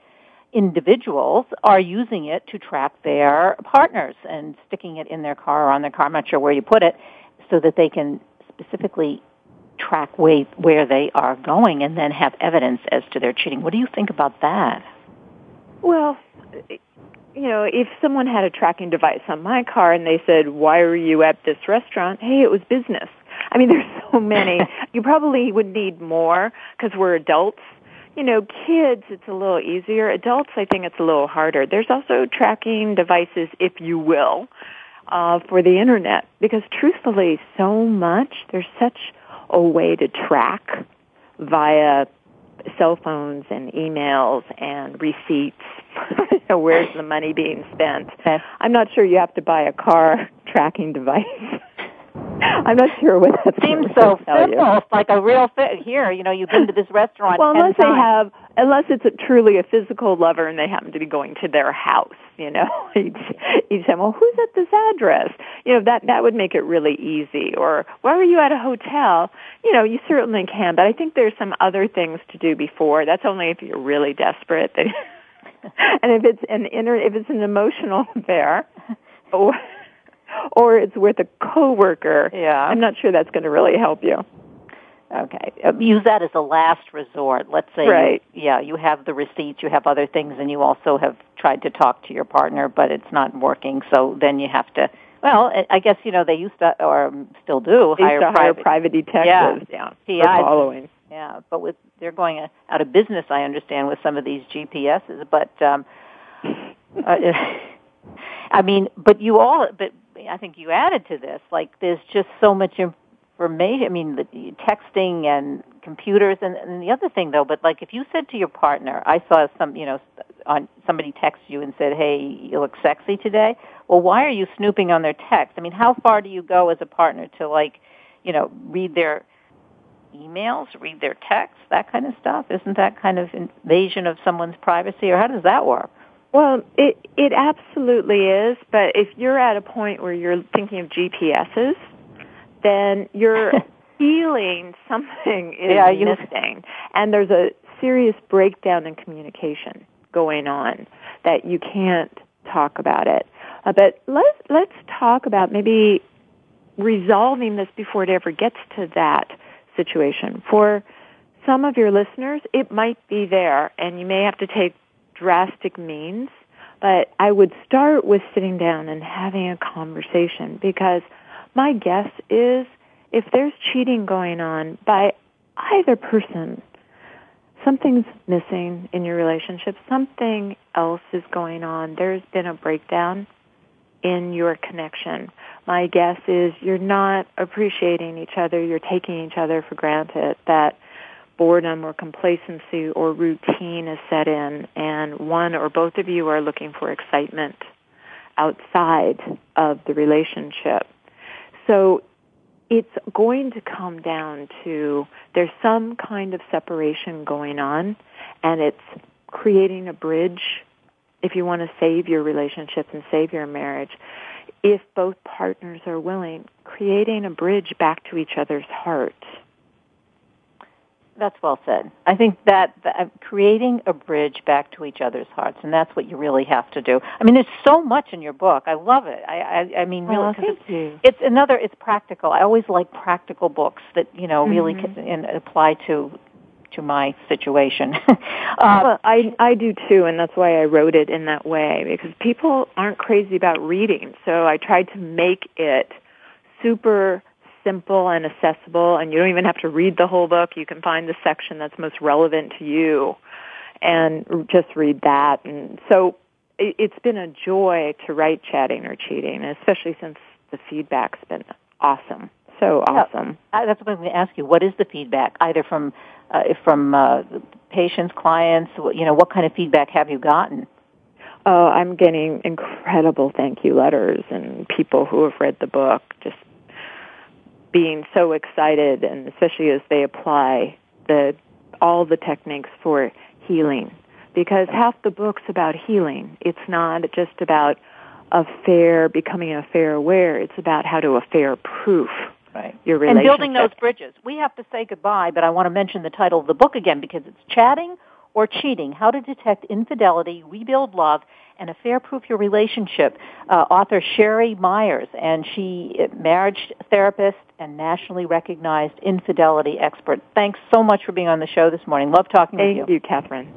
[SPEAKER 3] individuals are using it to track their partners and sticking it in their car or on their car, I'm not sure where you put it, so that they can specifically track way, where they are going and then have evidence as to their cheating. What do you think about that?
[SPEAKER 7] Well, you know, if someone had a tracking device on my car and they said, why were you at this restaurant? Hey, it was business. I mean, there's so many. you probably would need more because we're adults you know, kids, it's a little easier. Adults, I think it's a little harder. There's also tracking devices, if you will, uh, for the internet because truthfully, so much, there's such a way to track via cell phones and emails and receipts. Where's the money being spent? I'm not sure you have to buy a car tracking device. I'm not sure what that
[SPEAKER 3] seems so simple, like a real fit. Here, you know, you've been to this restaurant.
[SPEAKER 7] Well, unless
[SPEAKER 3] they
[SPEAKER 7] have, unless it's a, truly a physical lover and they happen to be going to their house, you know, you say, well, who's at this address? You know, that that would make it really easy. Or why were you at a hotel? You know, you certainly can, but I think there's some other things to do before. That's only if you're really desperate. and if it's an inner, if it's an emotional affair. Oh, or it's with a coworker,
[SPEAKER 3] yeah.
[SPEAKER 7] I'm not sure that's going to really help you.
[SPEAKER 3] Okay. Uh, use that as a last resort. Let's say,
[SPEAKER 7] right.
[SPEAKER 3] you, yeah, you have the receipts, you have other things, and you also have tried to talk to your partner, but it's not working. So then you have to. Well, I guess you know they used to, or still do,
[SPEAKER 7] they
[SPEAKER 3] hire,
[SPEAKER 7] to
[SPEAKER 3] hire
[SPEAKER 7] private, private detectives.
[SPEAKER 3] Yeah,
[SPEAKER 7] yeah. following.
[SPEAKER 3] Yeah, but with they're going out of business, I understand with some of these GPSs. But um, uh, I mean, but you all, but I think you added to this. Like, there's just so much information. I mean, the texting and computers, and, and the other thing though. But like, if you said to your partner, "I saw some, you know, on somebody text you and said, "Hey, you look sexy today." Well, why are you snooping on their text? I mean, how far do you go as a partner to like, you know, read their emails, read their texts, that kind of stuff? Isn't that kind of invasion of someone's privacy, or how does that work?
[SPEAKER 7] Well, it it absolutely is, but if you're at a point where you're thinking of GPSs, then you're feeling something is
[SPEAKER 3] yeah,
[SPEAKER 7] missing, and there's a serious breakdown in communication going on that you can't talk about it. Uh, but let's let's talk about maybe resolving this before it ever gets to that situation. For some of your listeners, it might be there, and you may have to take drastic means, But I would start with sitting down and having a conversation because my guess is if there's cheating going on by either person, something's missing in your relationship, something else is going on, there's been a breakdown in your connection. My guess is you're not appreciating each other, you're taking each other for granted, that boredom or complacency or routine is set in and one or both of you are looking for excitement outside of the relationship. So it's going to come down to there's some kind of separation going on and it's creating a bridge if you want to save your relationship and save your marriage if both partners are willing creating a bridge back to each other's heart
[SPEAKER 3] that's well said. I think that, that uh, creating a bridge back to each other's hearts, and that's what you really have to do. I mean, there's so much in your book. I love it. I, I, I mean, really,
[SPEAKER 7] oh, thank it's, you.
[SPEAKER 3] it's another. It's practical. I always like practical books that you know really
[SPEAKER 7] mm-hmm.
[SPEAKER 3] can and apply to to my situation.
[SPEAKER 7] uh, well, I I do too, and that's why I wrote it in that way because people aren't crazy about reading. So I tried to make it super simple and accessible and you don't even have to read the whole book. You can find the section that's most relevant to you and just read that. And so it's been a joy to write Chatting or Cheating, especially since the feedback's been awesome. So awesome.
[SPEAKER 3] Yeah, that's what I'm going to ask you. What is the feedback, either from uh, from uh, patients, clients? You know, what kind of feedback have you gotten?
[SPEAKER 7] Oh, I'm getting incredible thank you letters and people who have read the book just being so excited and especially as they apply the all the techniques for healing because half the book's about healing it's not just about affair becoming a fair aware it's about how to affair proof
[SPEAKER 3] right.
[SPEAKER 7] your
[SPEAKER 3] relationship. And building those bridges. We have to say goodbye, but I want to mention the title of the book again because it's Chatting or Cheating, How to Detect Infidelity, Rebuild Love, and Affair Proof Your Relationship. Uh, author Sheri Meyers, and she uh, marriage therapist and nationally recognized infidelity expert. Thanks so much for being on the show this morning. Love talking
[SPEAKER 7] Thank
[SPEAKER 3] with you.
[SPEAKER 7] you, Kathryn.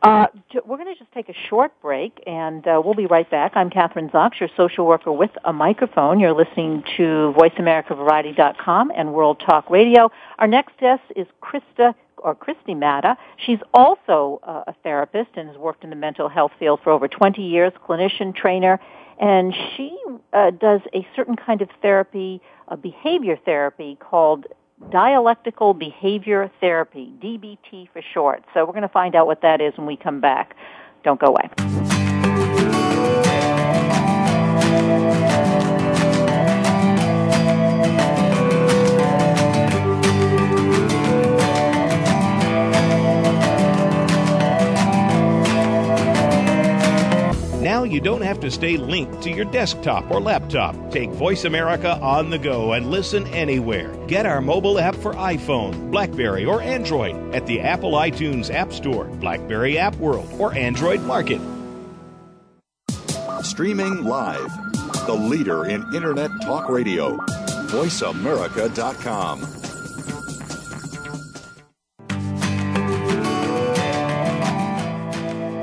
[SPEAKER 3] Uh, we're going to just take a short break, and uh, we'll be right back. I'm Kathryn Zox, your social worker with a microphone. You're listening to VoiceAmericaVariety.com and World Talk Radio. Our next guest is Krista or Christy Matta. She's also uh, a therapist and has worked in the mental health field for over 20 years, clinician, trainer, and she uh, does a certain kind of therapy, a behavior therapy called dialectical behavior therapy, DBT for short. So we're going to find out what that is when we come back. Don't go away.
[SPEAKER 8] Now you don't have to stay linked to your desktop or laptop. Take Voice America on the go and listen anywhere. Get our mobile app for iPhone, Blackberry, or Android at the Apple iTunes App Store, Blackberry App World, or Android Market.
[SPEAKER 5] Streaming live, the leader in Internet Talk Radio, VoiceAmerica.com.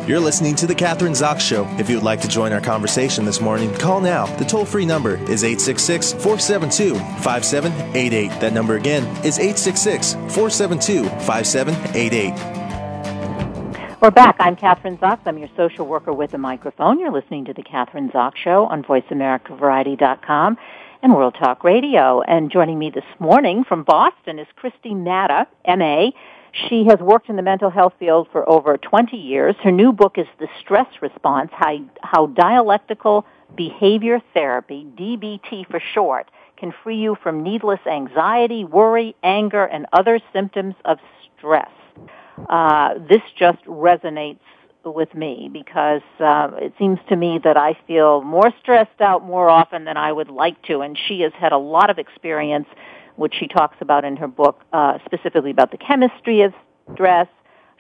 [SPEAKER 2] You're listening to The Kathryn Zox Show. If you would like to join our conversation this morning, call now. The toll free number is 866 472 5788. That number again is 866 472 5788.
[SPEAKER 3] We're back. I'm Kathryn Zox. I'm your social worker with a microphone. You're listening to The Kathryn Zox Show on VoiceAmericaVariety.com and World Talk Radio. And joining me this morning from Boston is Christy Matta, M.A. She has worked in the mental health field for over 20 years. Her new book is The Stress Response, How, How Dialectical Behavior Therapy, DBT for short, can free you from needless anxiety, worry, anger, and other symptoms of stress. Uh, this just resonates with me because uh, it seems to me that I feel more stressed out more often than I would like to, and she has had a lot of experience which she talks about in her book, uh, specifically about the chemistry of stress.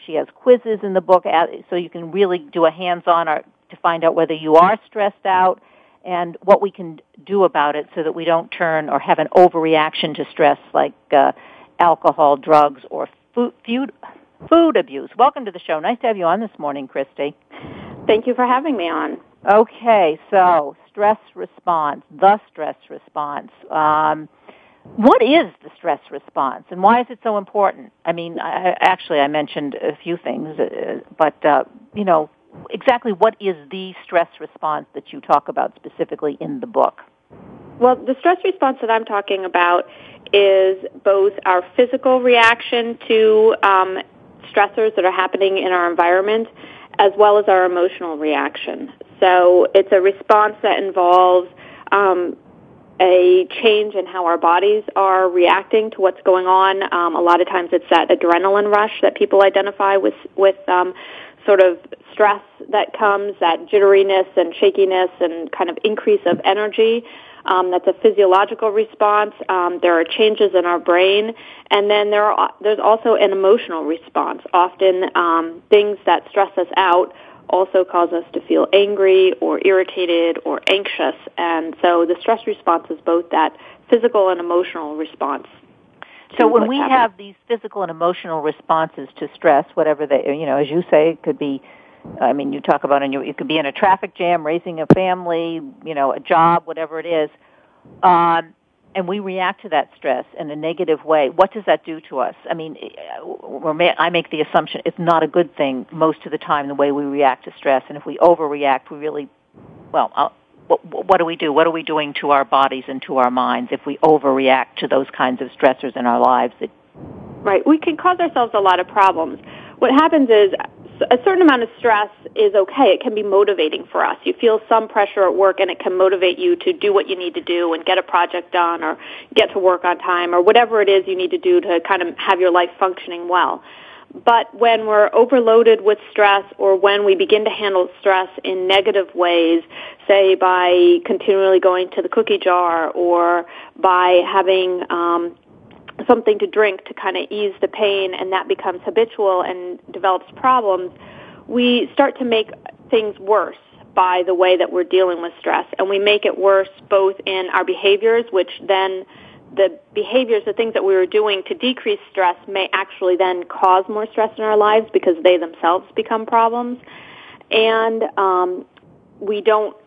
[SPEAKER 3] She has quizzes in the book, so you can really do a hands-on to find out whether you are stressed out and what we can do about it so that we don't turn or have an overreaction to stress like uh, alcohol, drugs, or food, food, food abuse. Welcome to the show. Nice to have you on this morning, Christy.
[SPEAKER 9] Thank you for having me on.
[SPEAKER 3] Okay, so stress response, the stress response. Um, what is the stress response, and why is it so important? I mean, I, actually, I mentioned a few things, uh, but uh, you know, exactly what is the stress response that you talk about specifically in the book?
[SPEAKER 9] Well, the stress response that I'm talking about is both our physical reaction to um, stressors that are happening in our environment, as well as our emotional reaction. So it's a response that involves um, a change in how our bodies are reacting to what's going on. Um, a lot of times it's that adrenaline rush that people identify with with um, sort of stress that comes, that jitteriness and shakiness and kind of increase of energy. Um, that's a physiological response. Um, there are changes in our brain, and then there are there's also an emotional response. Often, um, things that stress us out also cause us to feel angry or irritated or anxious, and so the stress response is both that physical and emotional response.
[SPEAKER 3] So when we happening. have these physical and emotional responses to stress, whatever they, you know, as you say, it could be I mean, you talk about in your, it could be in a traffic jam, raising a family, you know, a job, whatever it is. Um, and we react to that stress in a negative way. What does that do to us? I mean, I make the assumption it's not a good thing most of the time the way we react to stress. And if we overreact, we really, well, I'll, what, what do we do? What are we doing to our bodies and to our minds if we overreact to those kinds of stressors in our lives? That...
[SPEAKER 9] Right. We can cause ourselves a lot of problems. What happens is a certain amount of stress is okay. It can be motivating for us. You feel some pressure at work and it can motivate you to do what you need to do and get a project done or get to work on time or whatever it is you need to do to kind of have your life functioning well. But when we're overloaded with stress or when we begin to handle stress in negative ways, say by continually going to the cookie jar or by having um, something to drink to kind of ease the pain and that becomes habitual and develops problems, we start to make things worse by the way that we're dealing with stress. And we make it worse both in our behaviors, which then the behaviors, the things that we were doing to decrease stress may actually then cause more stress in our lives because they themselves become problems. And um, we don't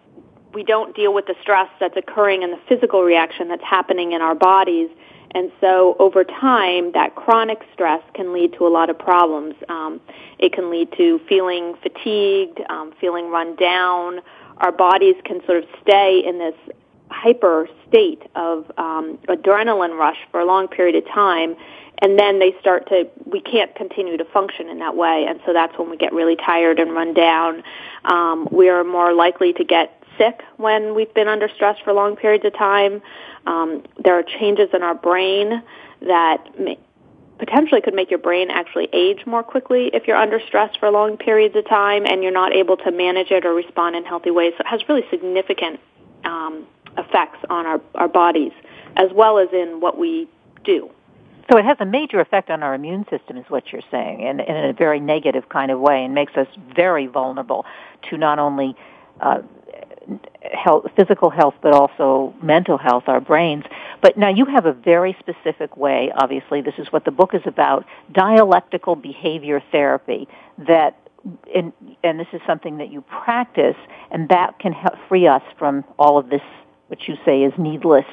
[SPEAKER 9] we don't deal with the stress that's occurring and the physical reaction that's happening in our bodies and so over time, that chronic stress can lead to a lot of problems. Um, it can lead to feeling fatigued, um, feeling run down. Our bodies can sort of stay in this hyper state of um, adrenaline rush for a long period of time. And then they start to, we can't continue to function in that way. And so that's when we get really tired and run down. Um, we are more likely to get sick when we've been under stress for long periods of time. Um, there are changes in our brain that may, potentially could make your brain actually age more quickly if you're under stress for long periods of time and you're not able to manage it or respond in healthy ways. So it has really significant um, effects on our, our bodies as well as in what we do.
[SPEAKER 3] So it has a major effect on our immune system, is what you're saying, in, in a very negative kind of way, and makes us very vulnerable to not only uh, health, physical health, but also mental health, our brains. But now you have a very specific way, obviously, this is what the book is about, dialectical behavior therapy that and, and this is something that you practice, and that can help free us from all of this, which you say is needless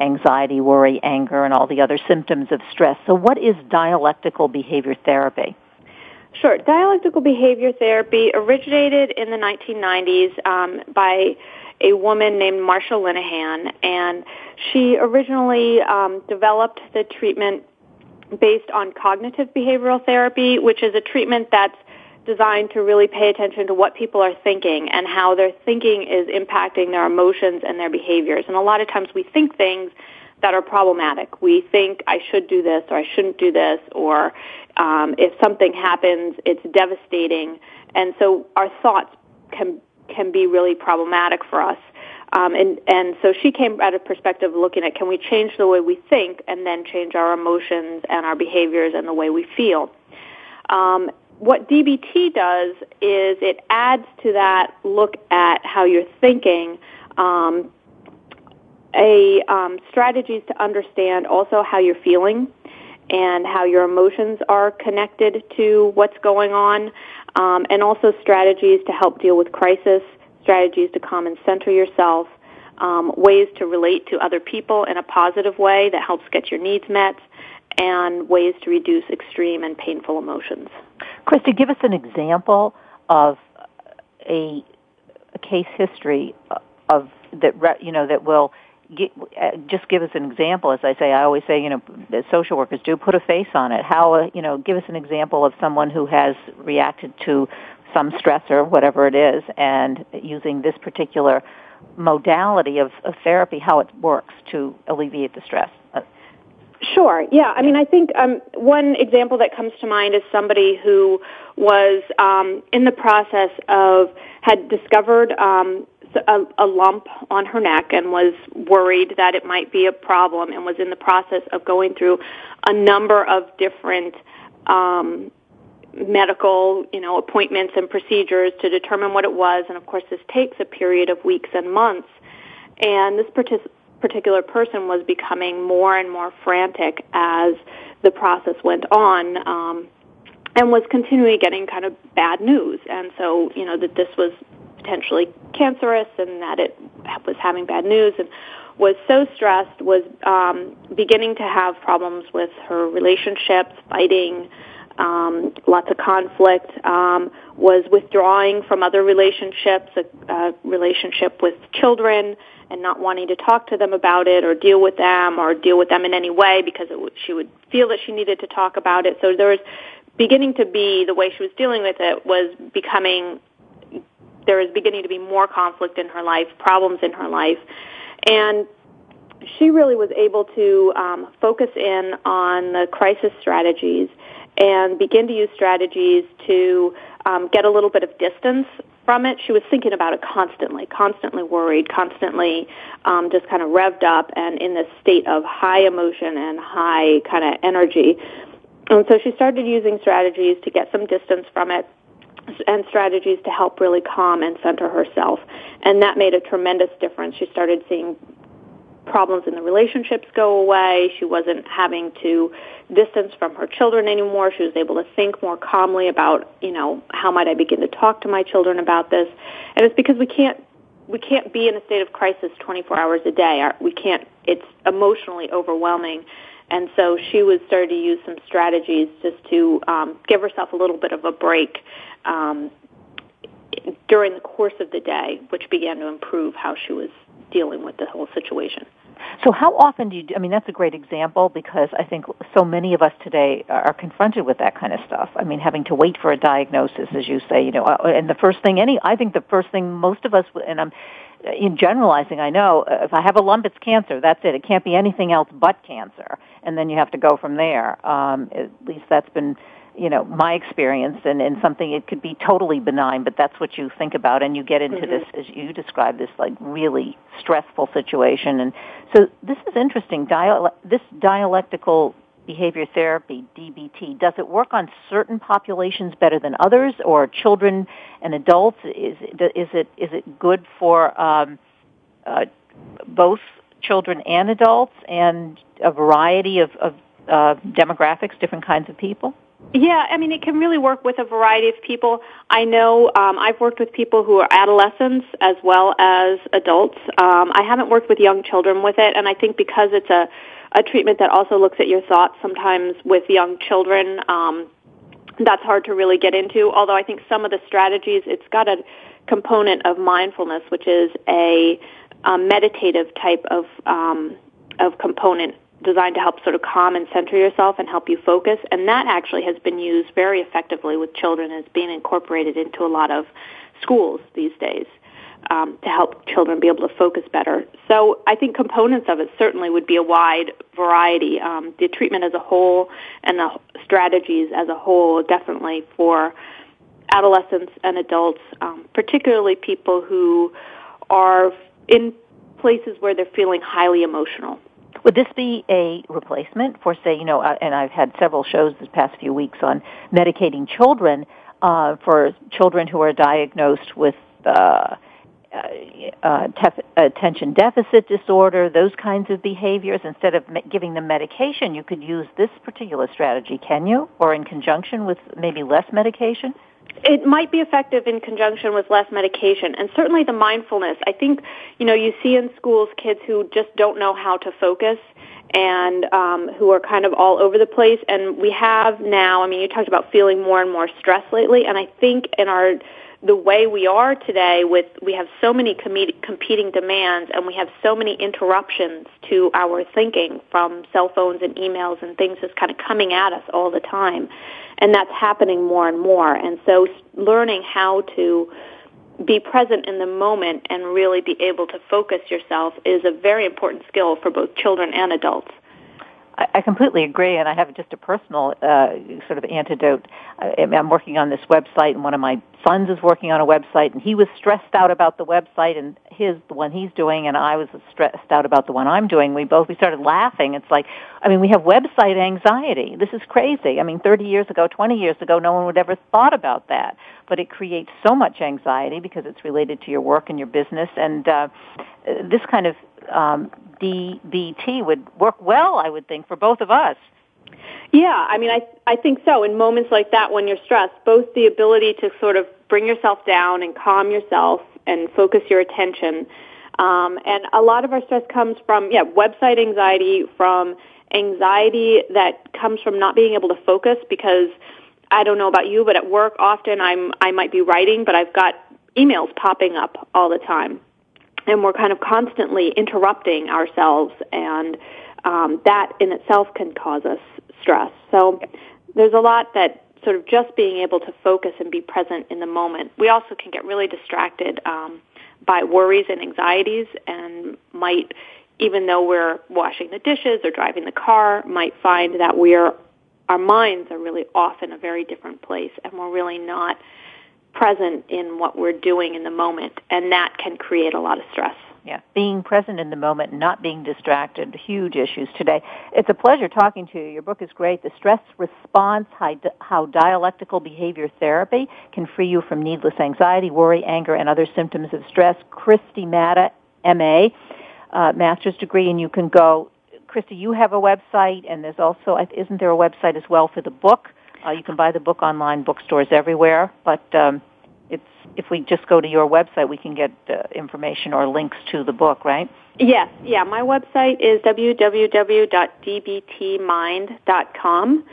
[SPEAKER 3] anxiety, worry, anger, and all the other symptoms of stress. So, what is dialectical behavior therapy?
[SPEAKER 9] Sure. Dialectical behavior therapy originated in the 1990s um, by a woman named Marsha Linehan, and she originally um, developed the treatment based on cognitive behavioral therapy, which is a treatment that's designed to really pay attention to what people are thinking and how their thinking is impacting their emotions and their behaviors. And a lot of times we think things that are problematic. We think I should do this or I shouldn't do this or um, if something happens, it's devastating. And so our thoughts can can be really problematic for us. Um, and and so she came at a perspective looking at can we change the way we think and then change our emotions and our behaviors and the way we feel. Um, what DBT does is it adds to that look at how you're thinking um, a um, strategies to understand also how you're feeling and how your emotions are connected to what's going on, um, and also strategies to help deal with crisis, strategies to calm and center yourself, um, ways to relate to other people in a positive way that helps get your needs met, and ways to reduce extreme and painful emotions.
[SPEAKER 3] Christy, give us an example of a, a case history of that you know that will get, uh, just give us an example. As I say, I always say, you know, social workers do put a face on it. How, uh, you know, give us an example of someone who has reacted to some stressor, whatever it is, and using this particular modality of, of therapy, how it works to alleviate the stress. Uh,
[SPEAKER 9] Sure. Yeah. I mean, I think um, one example that comes to mind is somebody who was um, in the process of had discovered um, a, a lump on her neck and was worried that it might be a problem and was in the process of going through a number of different um, medical, you know, appointments and procedures to determine what it was. And of course, this takes a period of weeks and months. And this partic- particular person was becoming more and more frantic as the process went on. Um, and was continually getting kind of bad news. And so, you know, that this was potentially cancerous and that it was having bad news and was so stressed, was um, beginning to have problems with her relationships, fighting, um, lots of conflict, um, was withdrawing from other relationships, a, a relationship with children, and not wanting to talk to them about it or deal with them or deal with them in any way because it she would feel that she needed to talk about it. So there was beginning to be the way she was dealing with it was becoming there was beginning to be more conflict in her life, problems in her life, and she really was able to um, focus in on the crisis strategies and begin to use strategies to um, get a little bit of distance from it. She was thinking about it constantly, constantly worried, constantly um, just kind of revved up and in this state of high emotion and high kind of energy. And so she started using strategies to get some distance from it and strategies to help really calm and center herself. And that made a tremendous difference. She started seeing problems in the relationships go away. She wasn't having to distance from her children anymore. She was able to think more calmly about, you know, how might I begin to talk to my children about this? And it's because we can't we can't be in a state of crisis 24 hours a day. We can't it's emotionally overwhelming. And so she was starting to use some strategies just to um, give herself a little bit of a break um, during the course of the day, which began to improve how she was dealing with the whole situation.
[SPEAKER 3] So how often do you I mean that's a great example because I think so many of us today are confronted with that kind of stuff. I mean having to wait for a diagnosis as you say, you know, uh, and the first thing any I think the first thing most of us and I'm in generalizing, I know if I have a lump, it's cancer. That's it. It can't be anything else but cancer, and then you have to go from there. Um, at least that's been you know my experience and, and something it could be totally benign but that's what you think about and you get into mm-hmm. this as you describe this like really stressful situation. And so this is interesting. Dial- this dialectical behavior therapy dbt does it work on certain populations better than others or children and adults? Is is it is it good for um, uh, both children and adults and a variety of, of uh, demographics different kinds of people
[SPEAKER 9] yeah, I mean, it can really work with a variety of people. I know um, I've worked with people who are adolescents as well as adults. Um, I haven't worked with young children with it, and I think because it's a, a treatment that also looks at your thoughts sometimes with young children, um, that's hard to really get into. Although I think some of the strategies, it's got a component of mindfulness, which is a, a meditative type of um, of component designed to help sort of calm and center yourself and help you focus. And that actually has been used very effectively with children as being incorporated into a lot of schools these days um, to help children be able to focus better. So I think components of it certainly would be a wide variety. Um, the treatment as a whole and the strategies as a whole definitely for adolescents and adults, um, particularly people who are in places where they're feeling highly emotional.
[SPEAKER 3] Would this be a replacement for, say, you know, and I've had several shows this past few weeks on medicating children uh, for children who are diagnosed with uh, uh, uh, tef- attention deficit disorder, those kinds of behaviors, instead of me- giving them medication, you could use this particular strategy, can you? Or in conjunction with maybe less medication?
[SPEAKER 9] It might be effective in conjunction with less medication, and certainly the mindfulness. I think, you know, you see in schools kids who just don't know how to focus and um, who are kind of all over the place. And we have now, I mean, you talked about feeling more and more stress lately, and I think in our the way we are today with we have so many com- competing demands and we have so many interruptions to our thinking from cell phones and emails and things just kind of coming at us all the time and that's happening more and more. And so learning how to be present in the moment and really be able to focus yourself is a very important skill for both children and adults
[SPEAKER 3] I completely agree, and I have just a personal uh, sort of antidote. I'm working on this website, and one of my sons is working on a website, and he was stressed out about the website and his the one he's doing, and I was stressed out about the one I'm doing. We both we started laughing. It's like, I mean, we have website anxiety. This is crazy. I mean, 30 years ago, 20 years ago, no one would ever thought about that, but it creates so much anxiety because it's related to your work and your business, and uh, this kind of um, DBT would work well, I would think, for both of us.
[SPEAKER 9] Yeah, I mean, I I think so. In moments like that, when you're stressed, both the ability to sort of bring yourself down and calm yourself and focus your attention, um, and a lot of our stress comes from yeah website anxiety, from anxiety that comes from not being able to focus because I don't know about you, but at work often I'm I might be writing, but I've got emails popping up all the time and we're kind of constantly interrupting ourselves, and um, that in itself can cause us stress. So there's a lot that sort of just being able to focus and be present in the moment. We also can get really distracted um, by worries and anxieties, and might, even though we're washing the dishes or driving the car, might find that we're our minds are really off in a very different place, and we're really not present in what we're doing in the moment, and that can create a lot of stress.
[SPEAKER 3] Yeah, being present in the moment, not being distracted, huge issues today. It's a pleasure talking to you. Your book is great. The Stress Response, How Dialectical Behavior Therapy Can Free You from Needless Anxiety, Worry, Anger, and Other Symptoms of Stress. Christy Matta, MA, uh, master's degree, and you can go, Christy, you have a website, and there's also, isn't there a website as well for the book? Uh, you can buy the book online, bookstores everywhere, but um, it's if we just go to your website, we can get uh, information or links to the book, right?
[SPEAKER 9] Yes, yeah. My website is www.dbtmind.com,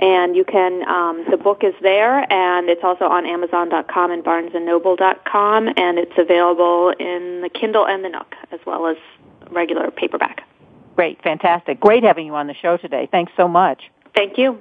[SPEAKER 9] and you can. Um, the book is there, and it's also on Amazon.com and BarnesandNoble.com, and it's available in the Kindle and the Nook as well as regular paperback.
[SPEAKER 3] Great, fantastic, great having you on the show today. Thanks so much.
[SPEAKER 9] Thank you.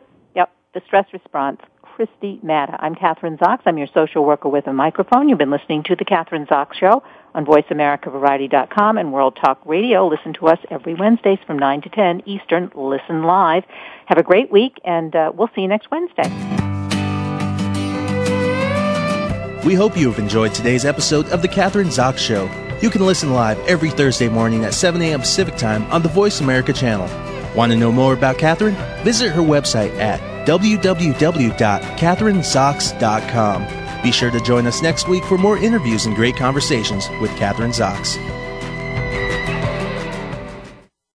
[SPEAKER 3] Stress response. Christy Matta. I'm Kathryn Zox. I'm your social worker with a microphone. You've been listening to The Kathryn Zox Show on VoiceAmericaVariety.com and World Talk Radio. Listen to us every Wednesdays from 9 to 10 Eastern. Listen live. Have a great week, and uh, we'll see you next Wednesday.
[SPEAKER 2] We hope you have enjoyed today's episode of The Kathryn Zox Show. You can listen live every Thursday morning at 7 a.m. Pacific Time on the Voice America channel. Want to know more about Kathryn? Visit her website at www.kathrynzox.com. Be sure to join us next week for more interviews and great conversations with Kathryn Zox.